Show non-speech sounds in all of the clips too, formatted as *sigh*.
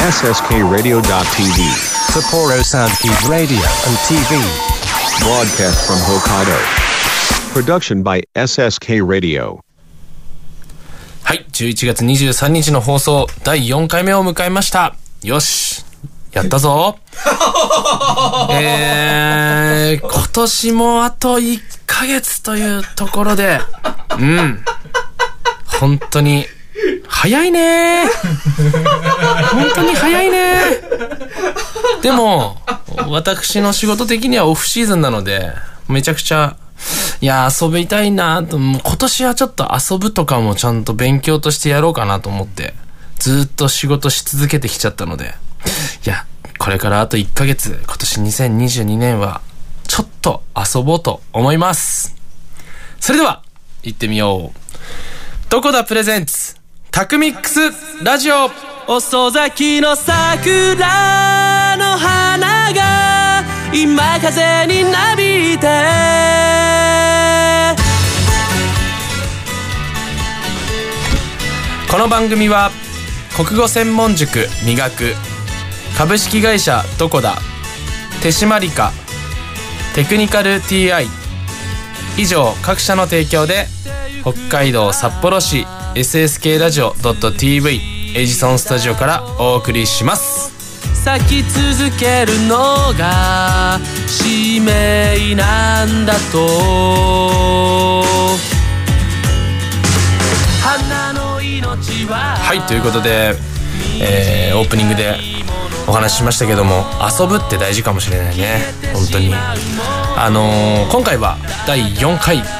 SSKRadio.tv. Sapporo Soundkeep Radio and TV. Broadcast from Hokkaido. Production by SSK Radio. はい、11月23日の放送第4回目を迎えました。よし、やったぞ。えー、今年もあと1ヶ月というところで、うん、本当に、早いね。本当に早いね。でも、私の仕事的にはオフシーズンなので、めちゃくちゃ、いや、遊びたいなと、も今年はちょっと遊ぶとかもちゃんと勉強としてやろうかなと思って、ずっと仕事し続けてきちゃったので、いや、これからあと1ヶ月、今年2022年は、ちょっと遊ぼうと思います。それでは、行ってみよう。どこだプレゼンツ、タクミックスラジオ。遅咲きの桜の花が今風になびいて。この番組は国語専門塾磨く株式会社どこだ手締まりかテクニカル TI 以上各社の提供で北海道札幌市 SSK ラジオ .tv エジソンスタジオからお送りします。咲き続けるのが使命なんだと。花の命ははいということで、えーオープニングでお話ししましたけども遊ぶって大事かもしれないね。本当に。あのー今回は第4回、えー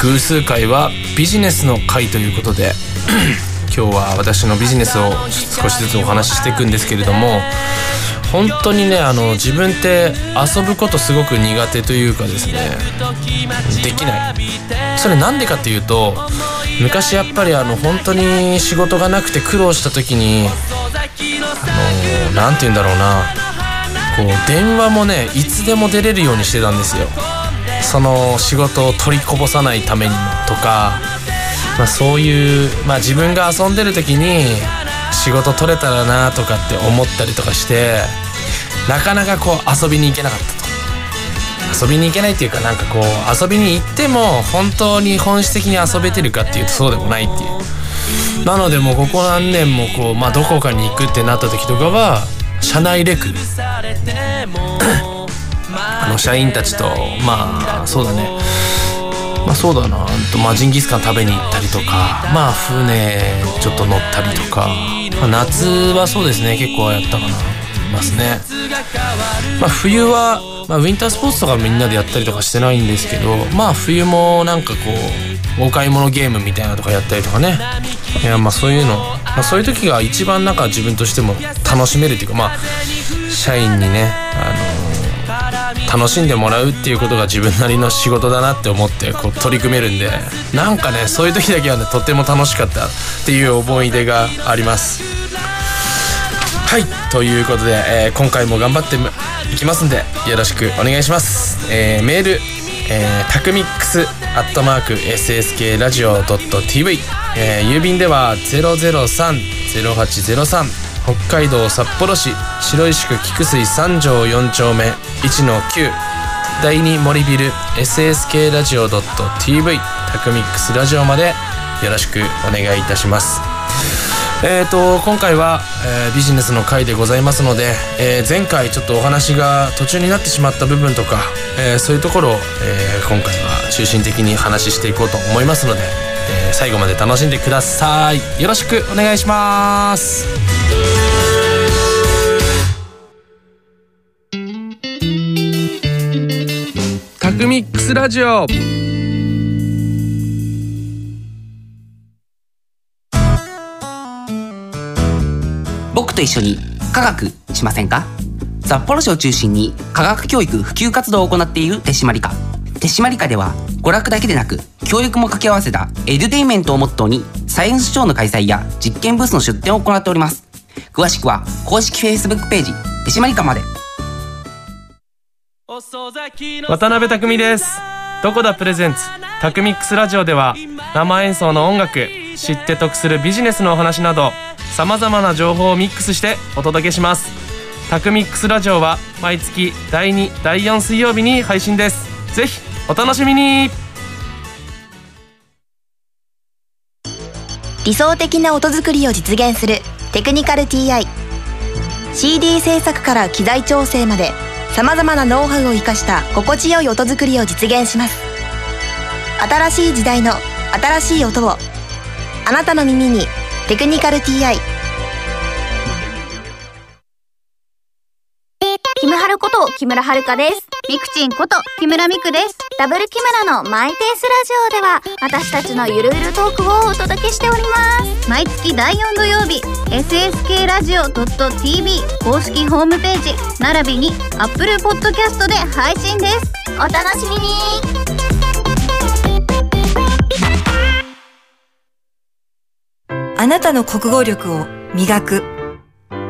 偶数回はビジネスの回ということで *clears throat* 今日は私のビジネスを少しずつお話ししていくんですけれども本当にねあの自分って遊ぶことすごく苦手というかですねできない。それなんでかっていうと昔やっぱりあの本当に仕事がなくて苦労した時にあのなんて言うんだろうなこう電話もねいつでも出れるようにしてたんですよ。その仕事を取りこぼさないためにとか、まあ、そういう、まあ、自分が遊んでる時に仕事取れたらなとかって思ったりとかしてなかなかこう遊びに行けなかったと。遊びに行けないっていうかなんかこう遊びに行っても本当に本質的に遊べてるかっていうとそうでもないっていう。なのでもうここ何年もこう、まあ、どこかに行くってなった時とかは社内レク。の社員たちとまあそうだね。まあそうだな。と、まあ、ジンギスカン食べに行ったりとかまあ船ちょっと乗ったりとか、まあ、夏はそうですね。結構やったかなますね。まあ冬は、まあ、ウィンタースポーツとかみんなでやったりとかしてないんですけどまあ冬もなんかこうお買い物ゲームみたいなとかやったりとかね。いやまあそういうの、まあ、そういう時が一番なんか自分としても楽しめるっていうかまあ社員にねあの楽しんでもらうっていうことが自分なりの仕事だなって思ってこう取り組めるんでなんかねそういう時だけはねとても楽しかったっていう思い出があります。はいということで、えー今回も頑張っていきますんでよろしくお願いします、えーメール、えータクミックスアットマーク SSK ラジオ .tv、え郵便では003-0803北海道札幌市白石区菊水三条4丁目1-9第2森ビル SSK ラジオ .tv タクミックスラジオまでよろしくお願いいたします。えー、と今回は、えービジネスの回でございますので、えー前回ちょっとお話が途中になってしまった部分とか、えーそういうところを、えー今回は中心的に話していこうと思いますので、えー最後まで楽しんでください。よろしくお願いします。タクミックスラジオ。僕と一緒に科学しませんか？札幌市を中心に科学教育普及活動を行っている手締まり課手締まり課では娯楽だけでなく教育も掛け合わせたエデュテインメントをモットーにサイエンスショーの開催や実験ブースの出展を行っております。詳しくは公式 Facebook ページ手締まり課まで。渡辺匠です。どこだプレゼンツタクミックスラジオでは生演奏の音楽知って得するビジネスのお話などさまざまな情報をミックスしてお届けします。タクミックスラジオは毎月第2第4水曜日に配信です。ぜひお楽しみに。理想的な音作りを実現するテクニカル TI CD 制作から機材調整までさまざまなノウハウを生かした心地よい音作りを実現します。新しい時代の新しい音をあなたの耳に「テクニカル TI」キムハルこと木村遥です。ミクチンこと木村ミクです。ダブル木村のマイペースラジオでは私たちのゆるゆるトークをお届けしております。毎月第4土曜日、ssk ラジオ .tv 公式ホームページ、並びに Apple Podcast で配信です。お楽しみにあなたの国語力を磨く。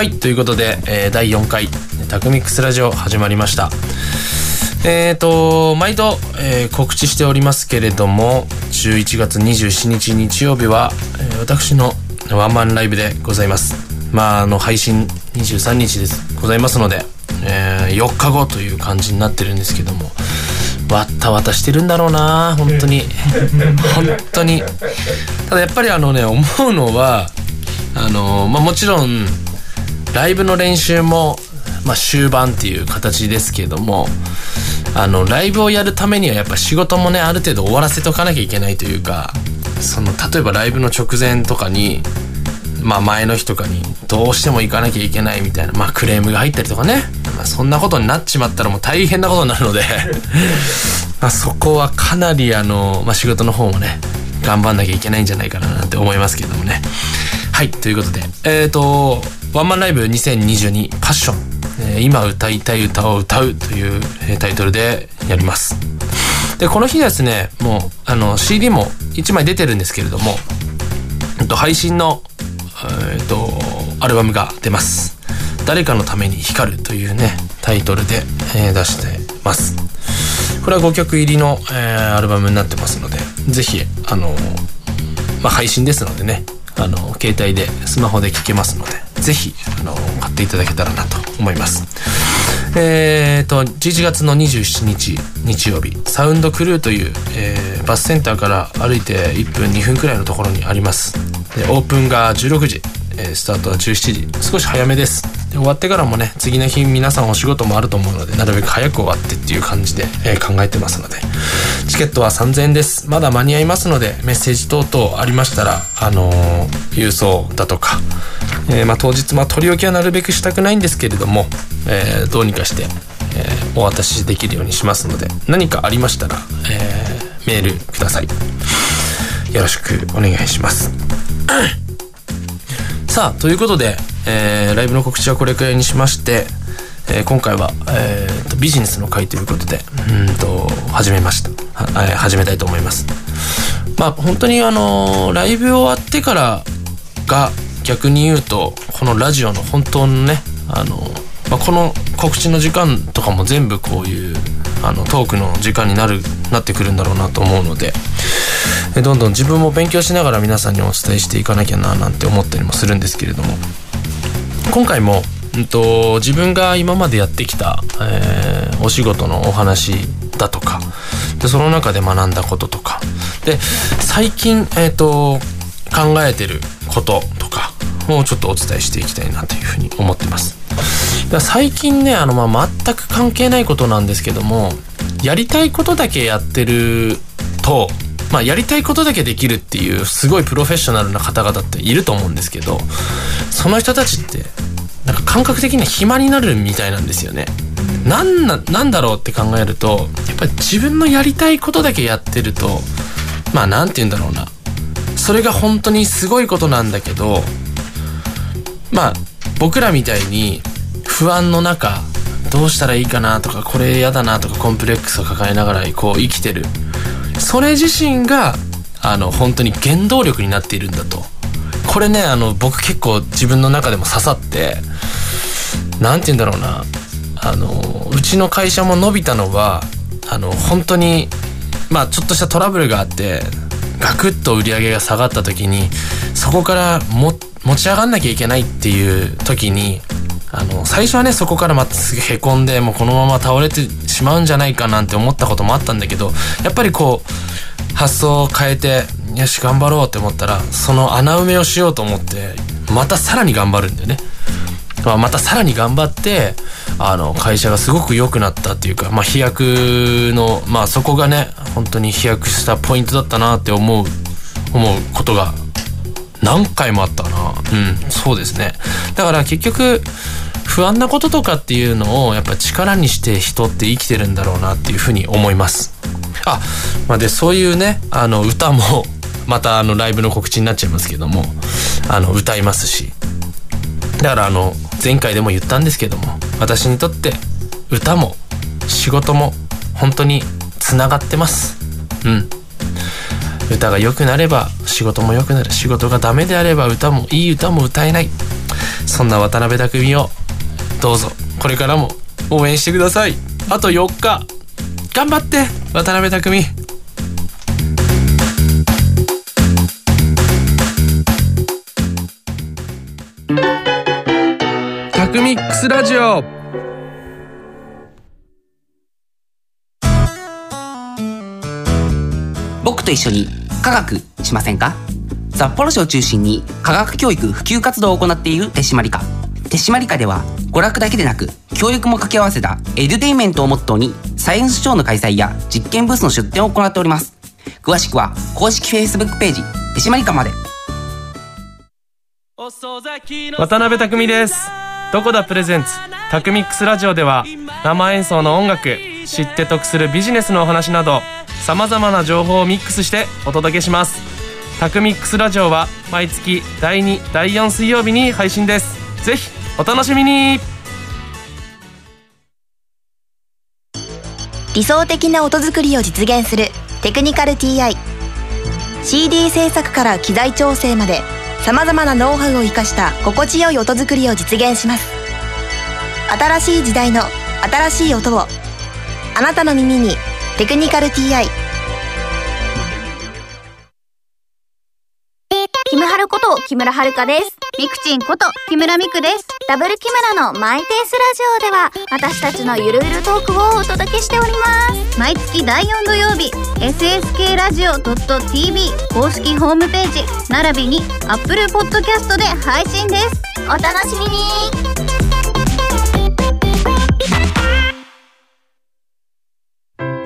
はいということで、えー第4回タクミックスラジオ始まりました。えーと毎度、えー告知しておりますけれども11月27日日曜日は、えー私のワンマンライブでございます。まああの配信23日です。ございますので、えー4日後という感じになってるんですけどもわったわたしてるんだろうな本当に。*laughs* 本当に。ただやっぱりあのね思うのはあのまあもちろんライブの練習も、まあ、終盤っていう形ですけどもあのライブをやるためにはやっぱ仕事もねある程度終わらせておかなきゃいけないというかその例えばライブの直前とかにまあ前の日とかにどうしても行かなきゃいけないみたいなまあクレームが入ったりとかね、まあ、そんなことになっちまったらもう大変なことになるので *laughs* まあそこはかなりあの、まあ、仕事の方もね頑張んなきゃいけないんじゃないかななんて思いますけどもね。はいということでえっ、とワンマンライブ2022パッション、えー今歌いたい歌を歌うというえータイトルでやります。でこの日ですねもうあの CD も1枚出てるんですけれどもえっと配信のえっとアルバムが出ます。誰かのために光るというねタイトルで、えー出してます。これは5曲入りの、えーアルバムになってますのでぜひあのまあ配信ですのでねあの携帯でスマホで聴けますので。ぜひあの買っていただけたらなと思います。えー、と11月の27日日曜日サウンドクルーという、えーバスセンターから歩いて1分2分くらいのところにあります。でオープンが16時、えースタートは17時少し早めです。で終わってからもね次の日皆さんお仕事もあると思うのでなるべく早く終わってっていう感じで、えー考えてますので。チケットは3000円です。まだ間に合いますのでメッセージ等々ありましたらあのー郵送だとか、えーまあ、当日、まあ、取り置きはなるべくしたくないんですけれども、えどうにかして、えお渡しできるようにしますので何かありましたら、えメールください。よろしくお願いします。*coughs* さあということで、えーライブの告知はこれくらいにしまして、えー今回は、えーとビジネスの会ということでうんと始めました。はえー始めたいと思います。まあ本当にあのーライブ終わってからが逆に言うとこのラジオの本当のねあのーまあ、この告知の時間とかも全部こういうあのトークの時間になるなってくるんだろうなと思うのでえどんどん自分も勉強しながら皆さんにお伝えしていかなきゃななんて思ったりもするんですけれども。今回も、うん、と自分が今までやってきた、えーお仕事のお話だとかでその中で学んだこととか。で最近、えー、と考えてることとをちょっとお伝えしていきたいなというふうに思ってます。最近ねあの、まあ、全く関係ないことなんですけどもやりたいことだけやってると、まあ、やりたいことだけできるっていうすごいプロフェッショナルな方々っていると思うんですけどその人たちってなんか感覚的には暇になるみたいなんですよねなんななんだろうって考えるとやっぱり自分のやりたいことだけやってるとまあなんて言うんだろうなそれが本当にすごいことなんだけどまあ僕らみたいに不安の中どうしたらいいかなとかこれ嫌だなとかコンプレックスを抱えながらこう生きてる。それ自身があの本当に原動力になっているんだと。これねあの僕結構自分の中でも刺さって何て言うんだろうな。あのうちの会社も伸びたのはあの本当にまあちょっとしたトラブルがあってガクッと売り上げが下がった時にそこからもっ持ち上がんなきゃいけないっていう時にあの最初はねそこからまたすげえへこんでもうこのまま倒れてしまうんじゃないかなんて思ったこともあったんだけどやっぱりこう発想を変えてよし頑張ろうって思ったらその穴埋めをしようと思ってまたさらに頑張るんだよね。まあ、またさらに頑張ってあの会社がすごく良くなったっていうか、まあ、飛躍の、まあ、そこがね本当に飛躍したポイントだったなって思う思うことが何回もあったな。うんそうですね。だから結局不安なこととかっていうのをやっぱ力にして人って生きてるんだろうなっていうふうに思います。あ、まあ、でそういうねあの歌もまたあのライブの告知になっちゃいますけどもあの歌いますし。だからあの前回でも言ったんですけども私にとって歌も仕事も本当につながってます。うん。歌が良くなれば仕事も良くなる。仕事がダメであれば歌もいい歌も歌えない。そんな渡辺匠をどうぞ。これからも応援してください。あと4日。頑張って渡辺匠。タクミックスラジオ。僕と一緒に科学しませんか？札幌市を中心に科学教育普及活動を行っている手締まり課手締まり課では娯楽だけでなく教育も掛け合わせたエデュテイメントをモットーにサイエンスショーの開催や実験ブースの出展を行っております。詳しくは公式 Facebook ページ手締まり課まで。渡辺匠です。どこだプレゼンツタクミックスラジオでは生演奏の音楽知って得するビジネスのお話などさまざまな情報をミックスしてお届けします。タクミックスラジオは毎月第2第4水曜日に配信です。ぜひお楽しみに。理想的な音作りを実現するテクニカル TI CD 制作から機材調整までさまざまなノウハウを生かした心地よい音作りを実現します。新しい時代の新しい音をあなたの耳に「テクニカル TI」キムハルこと木村遥です。ミクチンこと木村ミクです。ダブル木村のマイペースラジオでは私たちのゆるゆるトークをお届けしております。毎月第4土曜日、ssk ラジオ .tv 公式ホームページ並びに Apple Podcast で配信です。お楽しみに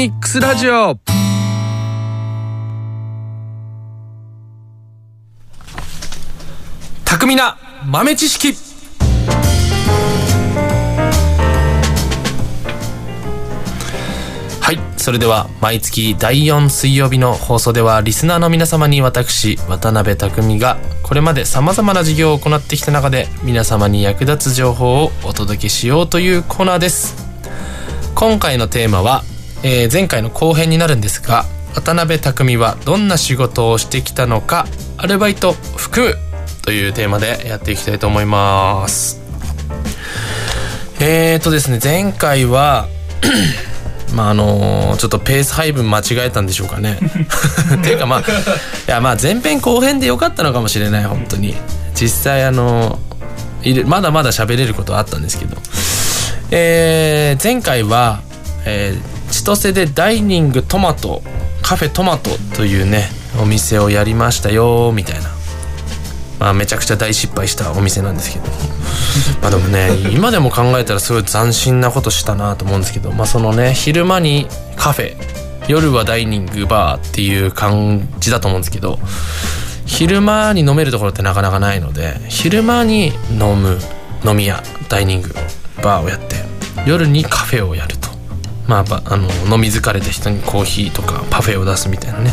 ミックスラジオ。巧みな豆知識。はいそれでは毎月第4水曜日の放送ではリスナーの皆様に私渡辺匠がこれまでさまざまな事業を行ってきた中で皆様に役立つ情報をお届けしようというコーナーです。今回のテーマは、えー前回の後編になるんですが渡辺匠はどんな仕事をしてきたのかアルバイト含むというテーマでやっていきたいと思います。えーとですね前回は *clears throat* まああのちょっとペース配分間違えたんでしょうかね。っ *laughs* ていうかまあいやまあ前編後編でよかったのかもしれない本当に。実際あのいるまだまだ喋れることはあったんですけど。えー前回は、えー千歳でダイニングトマトカフェトマトというねお店をやりましたよみたいな。まあめちゃくちゃ大失敗したお店なんですけど。*laughs* まあでもね今でも考えたらすごい斬新なことしたなと思うんですけどまあそのね昼間にカフェ夜はダイニングバーっていう感じだと思うんですけど昼間に飲めるところってなかなかないので昼間に飲む飲み屋ダイニングバーをやって夜にカフェをやるまああの飲み疲れた人にコーヒーとかパフェを出すみたいなね。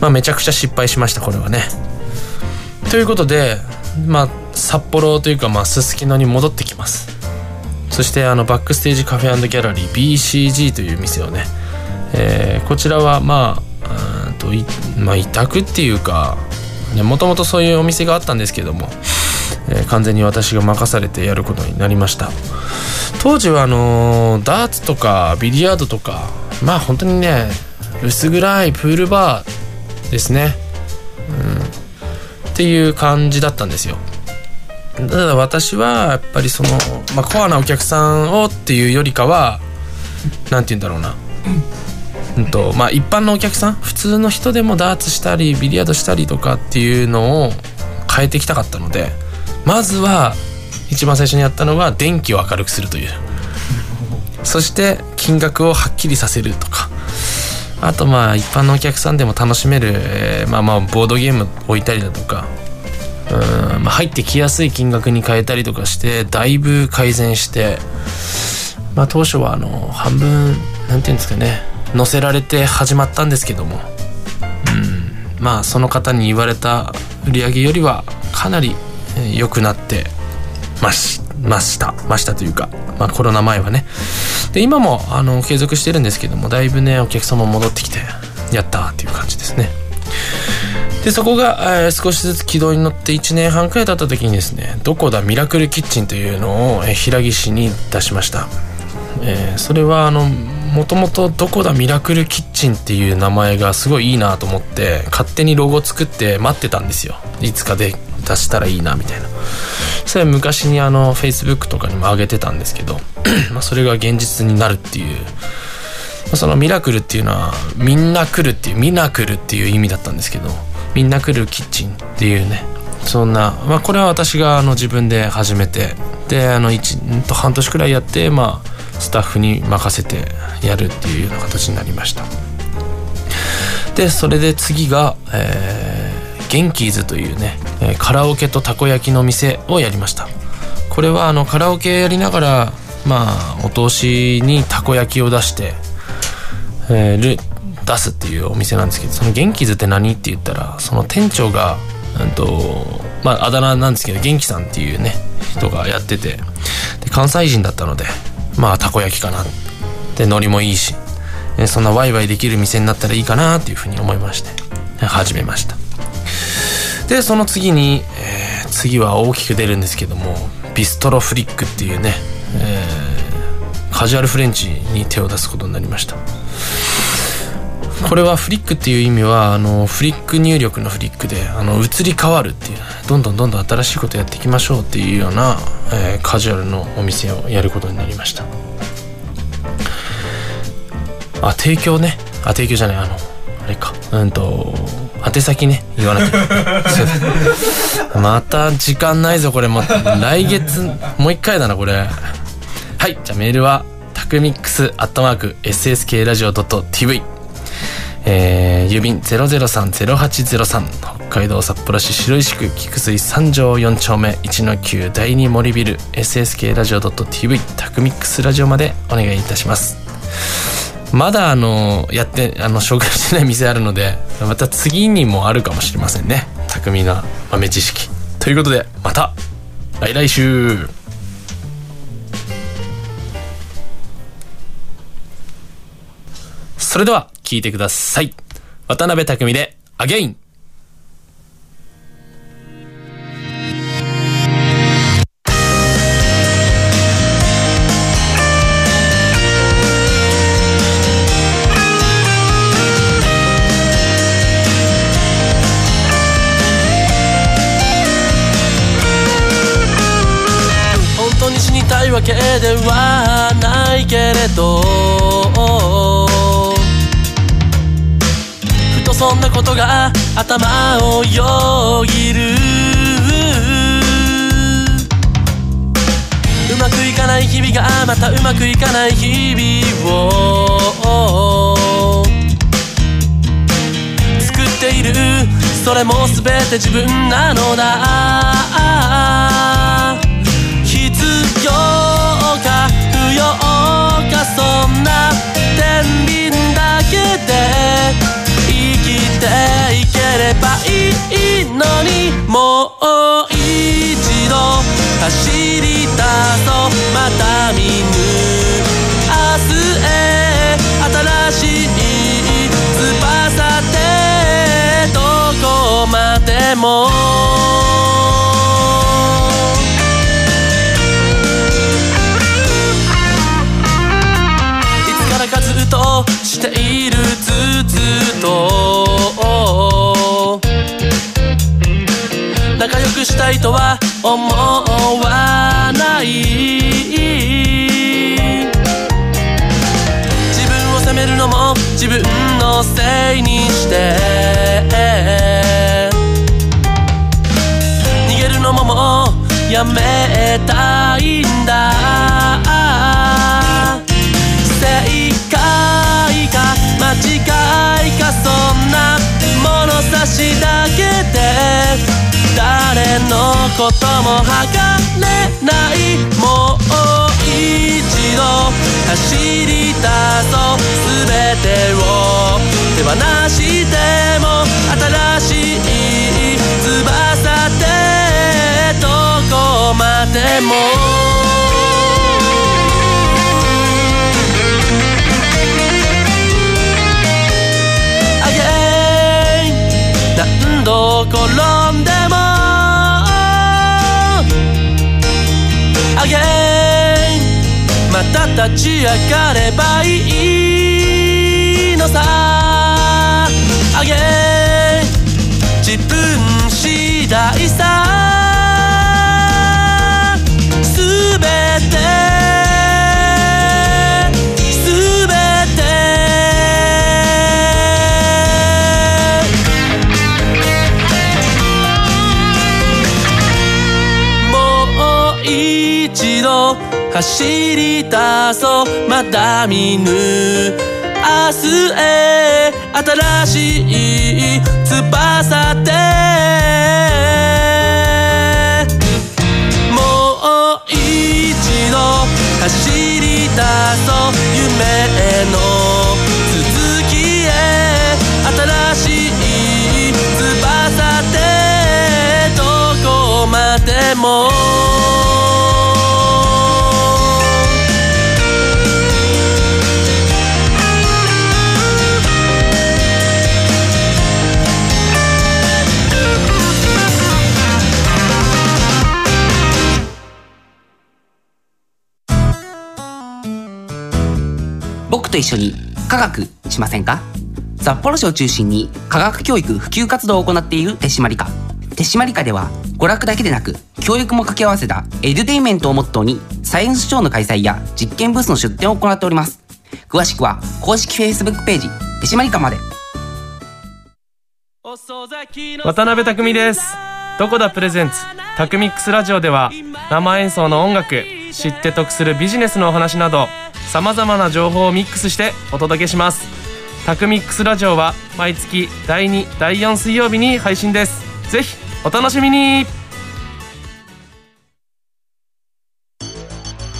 まあめちゃくちゃ失敗しましたこれはね。ということでまあ札幌というかまあすすきのに戻ってきます。そしてあのバックステージカフェギャラリー BCG という店をね、えーこちらはまあとまあ委託っていうかもともとそういうお店があったんですけども、えー完全に私が任されてやることになりました。当時はあのーダーツとかビリヤードとかまあ本当にね薄暗いプールバーですね、うん、っていう感じだったんですよ。ただ私はやっぱりその、まあ、コアなお客さんをっていうよりかはなんて言うんだろうな。うんとまあ一般のお客さん普通の人でもダーツしたりビリヤードしたりとかっていうのを変えてきたかったのでまずは一番最初にやったのは電気を明るくするという。そして金額をはっきりさせるとか。あとまあ一般のお客さんでも楽しめる、えーまあまあボードゲーム置いたりだとか。うん、まあ、入ってきやすい金額に変えたりとかしてだいぶ改善して。まあ当初はあの半分なんていうんですかね。乗せられて始まったんですけども。うんまあその方に言われた売り上げよりはかなり良くなってましましたましたというか、まあ、コロナ前はね。で今もあの継続してるんですけどもだいぶねお客様戻ってきてやったっていう感じですね。でそこが、えー少しずつ軌道に乗って1年半くらい経った時にですね「どこだミラクルキッチン」というのを、えー平岸に出しました、えーそれはあのもともと「どこだミラクルキッチン」っていう名前がすごいいいなと思って勝手にロゴ作って待ってたんですよ。いつかで出したらいいなみたいな。それは昔にあの Facebook とかにも上げてたんですけど *clears throat* まあそれが現実になるっていう。まそのミラクルっていうのはみんな来るっていうミナクルっていう意味だったんですけどみんな来るキッチンっていうね。そんな、まあ、これは私があの自分で始めてであの1と半年くらいやってまあスタッフに任せてやるっていうような形になりました。でそれで次が、えーゲンキーズというね、えカラオケとたこ焼きの店をやりました。これはあのカラオケやりながらまあお通しにたこ焼きを出して、えーる出すっていうお店なんですけどその元気図って何って言ったらその店長が、うんとまあ、あだ名なんですけど元気さんっていうね人がやっててで関西人だったのでまあたこ焼きかなで海苔もいいしえーそんなワイワイできる店になったらいいかなっていうふうに思いまして始めました。でその次に、えー次は大きく出るんですけどもビストロフリックっていうね、えーカジュアルフレンチに手を出すことになりました。これはフリックっていう意味はあのフリック入力のフリックであの移り変わるっていうどんどんどんどん新しいことやっていきましょうっていうような、えーカジュアルのお店をやることになりました。あ提供ね。あ提供じゃない。あのあれか。うんと宛先ね言わなきゃ。*laughs* また時間ないぞこれもう。来月もう一回だなこれ。はいじゃあメールはタクミックスアットマーク SSK ラジオ .tv えー、郵便003-0803北海道札幌市白石区菊水三条4丁目。1-9第2森ビル。SSK ラジオ .tv タクミックスラジオまでお願いいたしますまだあのやってあの紹介してない店あるのでまた次にもあるかもしれませんね。匠な豆知識。ということでまた来来週。それでは聞いてください。渡辺匠でアゲイン。本当に死にたいけではとふとそんなことが頭をよぎる。うまくいかない日々がまたうまくいかない日々を。作っている。それも全て自分なのだ。また見ぬ。明日へ新しい翼でどこまでも。いつからかずっとしているずっと。仲良くしたいとは思わないない。自分を責めるのも自分のせいにして。逃げるのももうやめたいんだ。正解か間違いかそんな物差しだけで。のことも測れないもう一度走り出そう全てを手放しても新しい翼でどこまでも何度転また立ち上がればいいのさ。あげ。自分次第さ。走り出そうまだ見ぬ。明日へ新しい翼で。もう一度走り出そう。夢のと一緒に科学しませんか？札幌市を中心に科学教育普及活動を行っている手締まり課。手締まり課では娯楽だけでなく教育も掛け合わせたエデュテインメントをモットーにサイエンスショーの開催や実験ブースの出展を行っております。詳しくは公式 Facebook ページ手締まり課まで。渡辺匠です。どこだプレゼンツ？タクミックスラジオでは生演奏の音楽知って得するビジネスのお話などさまざまな情報をミックスしてお届けします。タクミックスラジオは毎月第2第4水曜日に配信です。ぜひお楽しみに。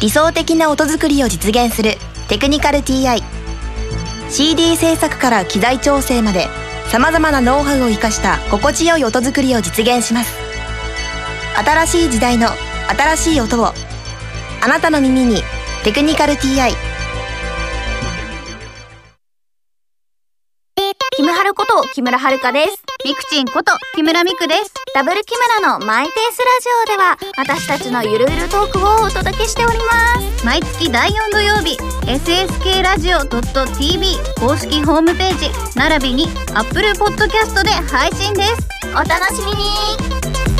理想的な音作りを実現するテクニカル TI CD 制作から機材調整までさまざまなノウハウを生かした心地よい音作りを実現します。新しい時代の新しい音をあなたの耳に「テクニカル TI」キムハルこと木村遥です。ミクチンこと木村ミクです。ダブル木村のマイペースラジオでは私たちのゆるゆるトークをお届けしております。毎月第4土曜日、SSK ラジオ .tv 公式ホームページ、並びに Apple Podcast で配信です。お楽しみに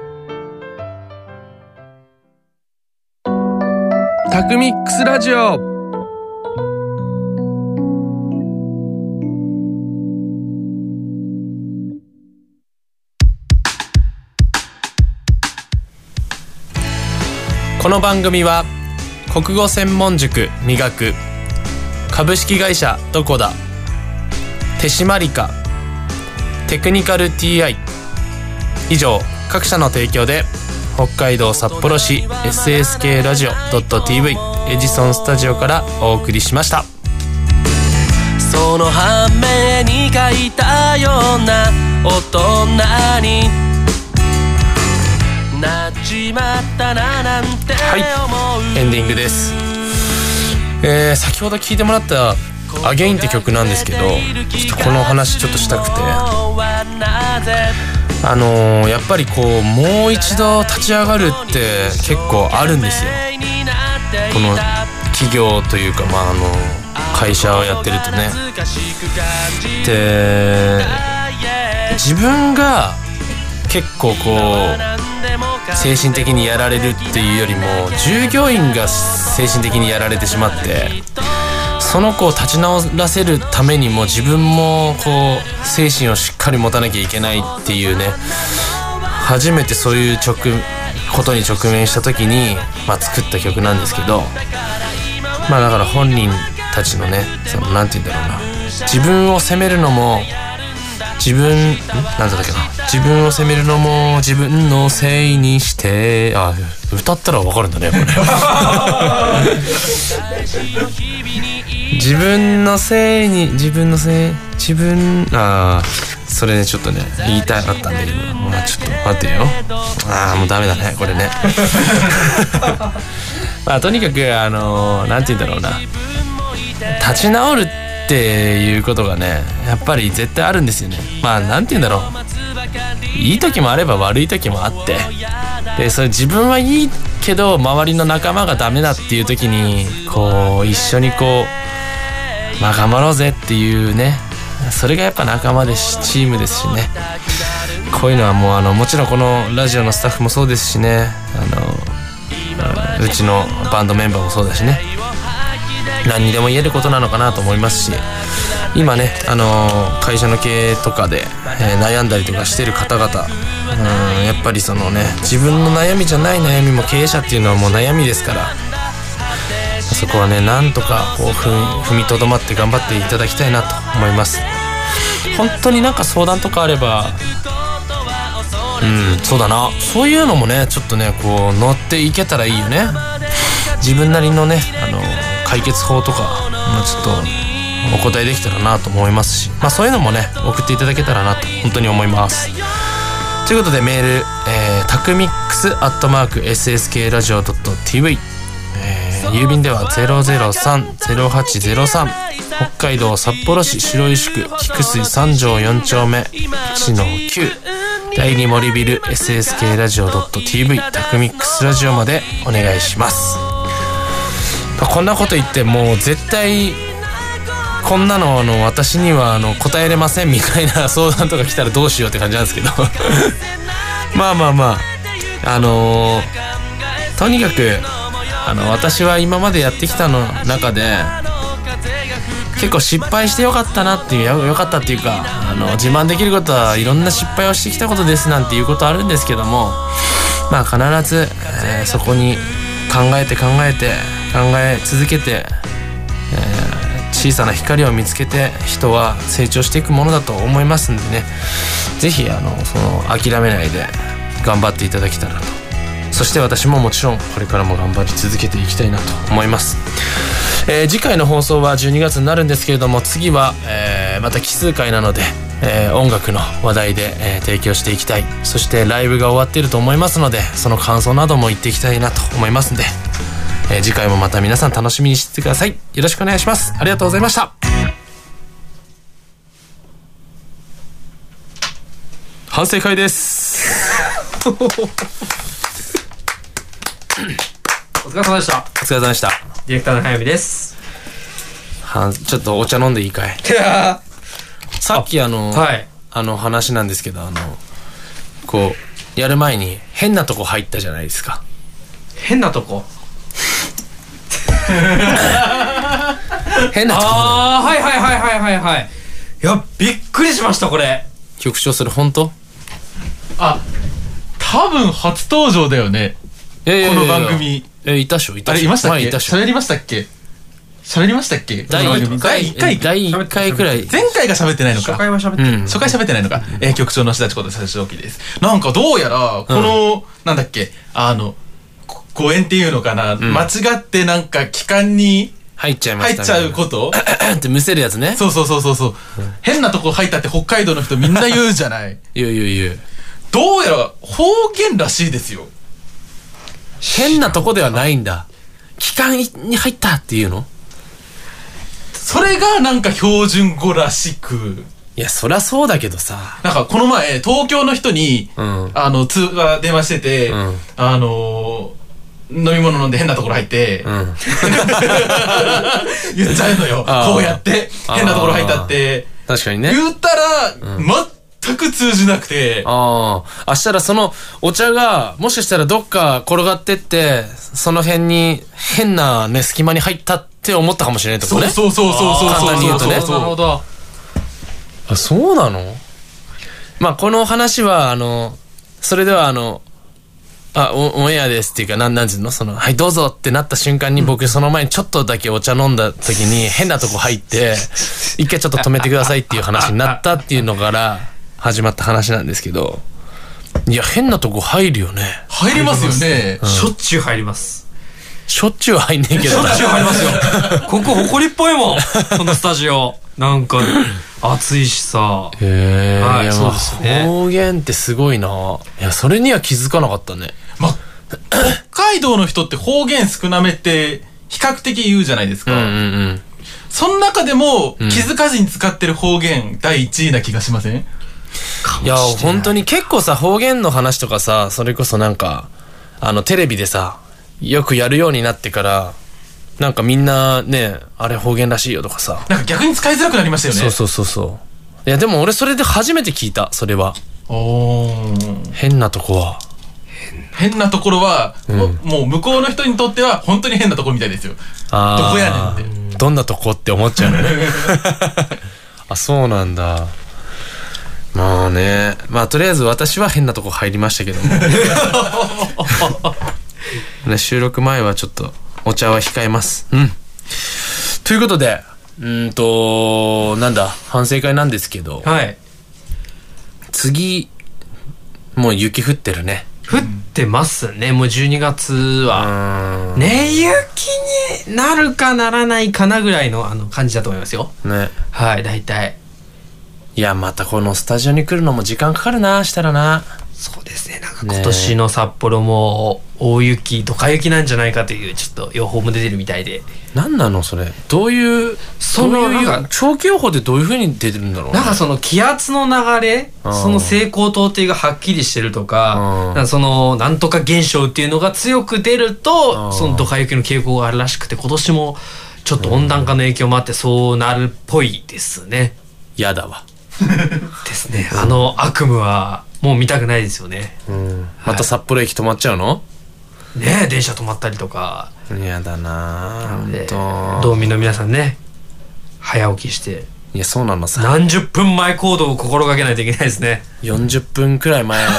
タクミックスラジオ。この番組は国語専門塾磨く株式会社どこだ手締まりかテクニカル TI 以上各社の提供で北海道札幌市 SSK ラジオ .tv エジソンスタジオからお送りしました。その反面に書いたような大人になっちまったななんてはいエンディングです。えー、先ほど聴いてもらった「アゲインって曲なんですけどちょっとこの話ちょっとしたくてあのー、やっぱりこうもう一度立ち上がるって結構あるんですよ。この企業というかまああの会社をやってるとね。で自分が結構こう精神的にやられるっていうよりも従業員が精神的にやられてしまってその子を立ち直らせるためにも自分もこう精神をしっかり持たなきゃいけないっていうね。初めてそういう直ことに直面した時に、まあ、作った曲なんですけどまあだから本人たちのねそのなんて言うんだろうな。自分を責めるのも自分ん？なんだっけな。自分を責めるのも自分のせいにしてあ歌ったらわかるんだねこれ。*laughs* 自分のせいに自分のせい自分ああそれねちょっとね言いたかったんだけどまあちょっと待ってよ。ああもうダメだねこれね。*laughs* まあとにかくあのなんて言うんだろうな。立ち直るっていうことがねやっぱり絶対あるんですよね。まあなんて言うんだろう。いい時もあれば悪い時もあって。でそれ自分はいいけど周りの仲間がダメだっていう時にこう一緒にこうまあ頑張ろうぜっていうね。それがやっぱ仲間ですしチームですしね。こういうのはもうあのもちろんこのラジオのスタッフもそうですしね。あのうちのバンドメンバーもそうだしね。何にでも言えることなのかなと思いますし。今ね、あの会社の経営とかで、えー悩んだりとかしてる方々うんやっぱりそのね自分の悩みじゃない悩みも経営者っていうのはもう悩みですから。そこはねなんとかこう踏みとどまって頑張っていただきたいなと思います。本当になんか相談とかあればうんそうだな。そういうのもねちょっとねこう乗っていけたらいいよね。自分なりのねあの解決法とかもちょっとお答えできたらなと思いますし。まあそういうのもね送っていただけたらなと本当に思います。ということでメール、えー、タクミックスアットマーク SSK ラジオ .tv 郵便では003-0803北海道札幌市白石区菊水三条4丁目1の9第2森ビル SSK ラジオ .tv タクミックスラジオまでお願いします。こんなこと言ってもう絶対こんなのあの私にはあの答えれませんみたいな相談とか来たらどうしようって感じなんですけど。*laughs* まあまあまああのーとにかくあの私は今までやってきたの中で結構失敗してよかったなっていうよかったっていうかあの自慢できることはいろんな失敗をしてきたことですなんていうことあるんですけどもまあ必ず、えーそこに考えて考えて考え続けて、えー小さな光を見つけて人は成長していくものだと思いますんでね。是非あのその諦めないで頑張っていただけたらとそして私ももちろんこれからも頑張り続けていきたいなと思います、えー次回の放送は12月になるんですけれども次は、えーまた奇数回なので、えー音楽の話題で、えー提供していきたいそしてライブが終わっていると思いますのでその感想なども言っていきたいなと思いますんで、えー次回もまた皆さん楽しみにしててください。よろしくお願いします。ありがとうございました。反省会です。*laughs* お疲れ様でした。お疲れ様でした。ディレクターの早見です。はんちょっとお茶飲んでいいかい？*laughs* さっきあの、はい。あの話なんですけど、あの、こう、やる前に変なとこ入ったじゃないですか。変なとこ？変なとこ *laughs* ああ、はいはいはいはいはいはい。いや、びっくりしました、これ。局長それ本当？あ、多分初登場だよね。いやいやいやいやこの番組。え、いたっしょいたしょれいましたっけ？前いたっしょ喋りましたっけ？喋りましたっけ？第この番組1回、第1回第一回くらい。前回が喋ってないのか。初回は喋ってる。うん。初回喋ってないのか。えー局長の志田こと佐々木です。なんかどうやら、この、なんだっけ、あの、こ誤演っていうのかな、間違ってなんか機関に入っちゃいました入っちゃうこと？ってむせるやつね。そうそうそうそうそう。変なとこ入ったって北海道の人みんな言うじゃない。*laughs* 言う言う言う。どうやら方言らしいですよ。変なとこではないんだ。機関に入ったっていうの？それがなんか標準語らしく。いや、そりゃそうだけどさ。なんかこの前、東京の人に、うん。あの、通話電話してて、うんあのー飲み物飲んで変なところ入って、うん。*laughs* 言っちゃうのよ。こうやって、変なところ入ったって。確かにね。言ったら、全く通じなくて、ああ。あしたらそのお茶が、もしかしたらどっか転がってって、その辺に変なね、隙間に入ったって思ったかもしれないとね。そうそうそうそうそう簡単に言うとねそうそうそうど。あ、そうなのまあ、この話は、あの、それではあの、あ、オオンエアですっていうか、なん、なんつうのその、はい、どうぞってなった瞬間に僕その前にちょっとだけお茶飲んだ時に変なとこ入って、一回ちょっと止めてくださいっていう話になったっていうのから始まった話なんですけど、いや、変なとこ入るよね。入りますよね。しょっちゅう入ります。しょっちゅう入んねえけどな。しょっちゅう入りますよ。*laughs* ここ誇りっぽいもん。このスタジオ。なんか、暑いしさ。へえ、はいいやそうですね方言ってすごいな。いや、それには気づかなかったね。ま、*coughs* 北海道の人って方言少なめって比較的言うじゃないですか。うんうんうん。その中でもん気づかずに使ってる方言第一位な気がしません？いや、本当に結構さ、方言の話とかさ、それこそなんか、あの、テレビでさ、よくやるようになってから、なんかみんなね、あれ方言らしいよとかさ。なんか逆に使いづらくなりましたよね。そうそうそうそう。いや、でも俺それで初めて聞いた、それは。おー変なとこは。変なところは、ももう向こうの人にとっては本当に変なところみたいですよ。どこやねんって。どんなとこって思っちゃうのね。*laughs* あ、そうなんだ。まあね。まあとりあえず私は変なとこ入りましたけども。*laughs* ね、収録前はちょっとお茶は控えます。うん。ということで、うーんと、なんだ、反省会なんですけど、はい。次、もう雪降ってるね。降ってますね。もう12月は。ね、雪になるかならないかなぐらいのあの感じだと思いますよ。ね。はい、大体。いや、またこのスタジオに来るのも時間かかるな、したらな。そうですね。なんか今年の札幌も大雪、ドカ雪なんじゃないかというちょっと予報も出てるみたいで。何なのそれ？どういう、そのどういうなんか長期予報でどういう風に出てるんだろうなんかその気圧の流れ、うんその西高東低がはっきりしてるとか、かそのなんとか現象っていうのが強く出ると、うんそのドカ雪の傾向があるらしくて、今年もちょっと温暖化の影響もあってそうなるっぽいですね。嫌だわ。*laughs* ですね。あの悪夢はもう見たくないですよね。また札幌駅止まっちゃうの？ねえ電車止まったりとか。嫌だなぁ。でほんと道民の皆さんね、早起きして、いや、そうなのさ。何十分前行動を心がけないといけないですね。40分くらい前 *laughs* じ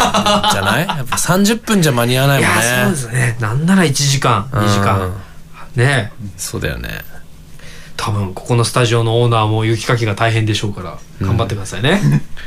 ゃない？やっぱ30分じゃ間に合わないいもんね。や、そうですね。なんなら1時間、2時間。ねえそうだよね。多分ここのスタジオのオーナーも雪かきが大変でしょうから頑張ってくださいね、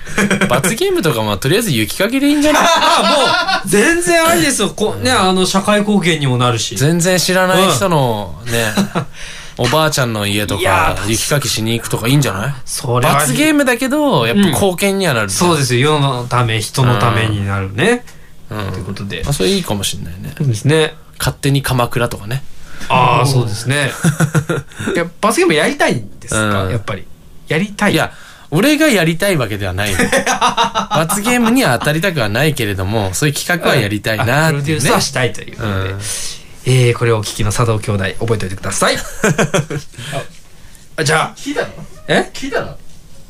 *laughs* 罰ゲームとかもとりあえず雪かきでいいんじゃない？*laughs* あもう全然ありですよ。こねあの社会貢献にもなるし。全然知らない人のね、*laughs* おばあちゃんの家とか雪かきしに行くとかいいんじゃない？それは罰ゲームだけど、やっぱ貢献にはなる。そうですよ。世のため人のためになるね、うん。ということで。あ、それいいかもしんないね。そうですね。勝手に鎌倉とかね。ああそうですね。*laughs* いや罰ゲームやりたいんですか、うん。やっぱり。やりたい。いや、俺がやりたいわけではないの。*laughs* 罰ゲームには当たりたくはないけれども、そういう企画はやりたいなあっていうね。プロデュースは。したいということで、うん。えー、これをお聞きの佐藤兄弟覚えておいてください。*laughs* あじゃあ。聞いたの？え？聞いたの？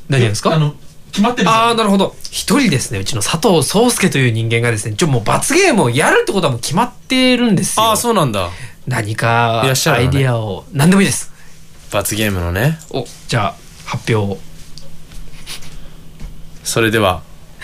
何ですか？あの、決まってるああなるほど。一人ですねうちの佐藤壮介という人間がですねちょもう罰ゲームをやるってことはもう決まってるんですよ。ああ、そうなんだ。何かいらっしゃアイディアを何でもいいです罰ゲームのね。おじゃあ発表をそれでは。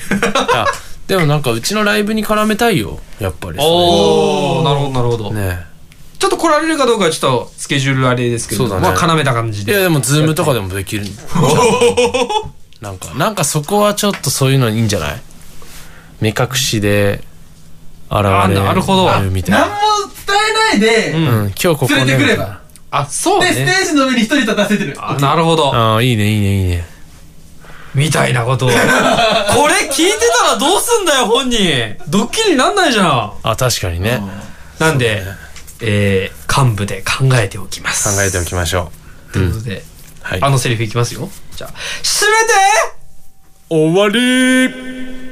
*laughs* あ、でもなんかうちのライブに絡めたいよ。やっぱり。おおなるほどなるほど、ねちょっと来られるかどうかはちょっとスケジュールあれですけどそうだねまあ絡めた感じでいやでもズームとかでもできる。*laughs* なんか、なんかそこはちょっとそういうのいいんじゃない？目隠しで現あれなるほどるみたいな。何も伝えないで、うん、今日ここね。連れてくれば。あそうで、ステねージの上に一人立たせてる。あなるほどああ、いいね、いいね、いいね。みたいなことを *laughs* これ聞いてたらどうすんだよ本人ドッキリになんないじゃんあ、確かにね。なんで、えー、幹部で考えておきます考えておきましょう。ということで、はい。あのセリフいきますよじゃあ締めて終わり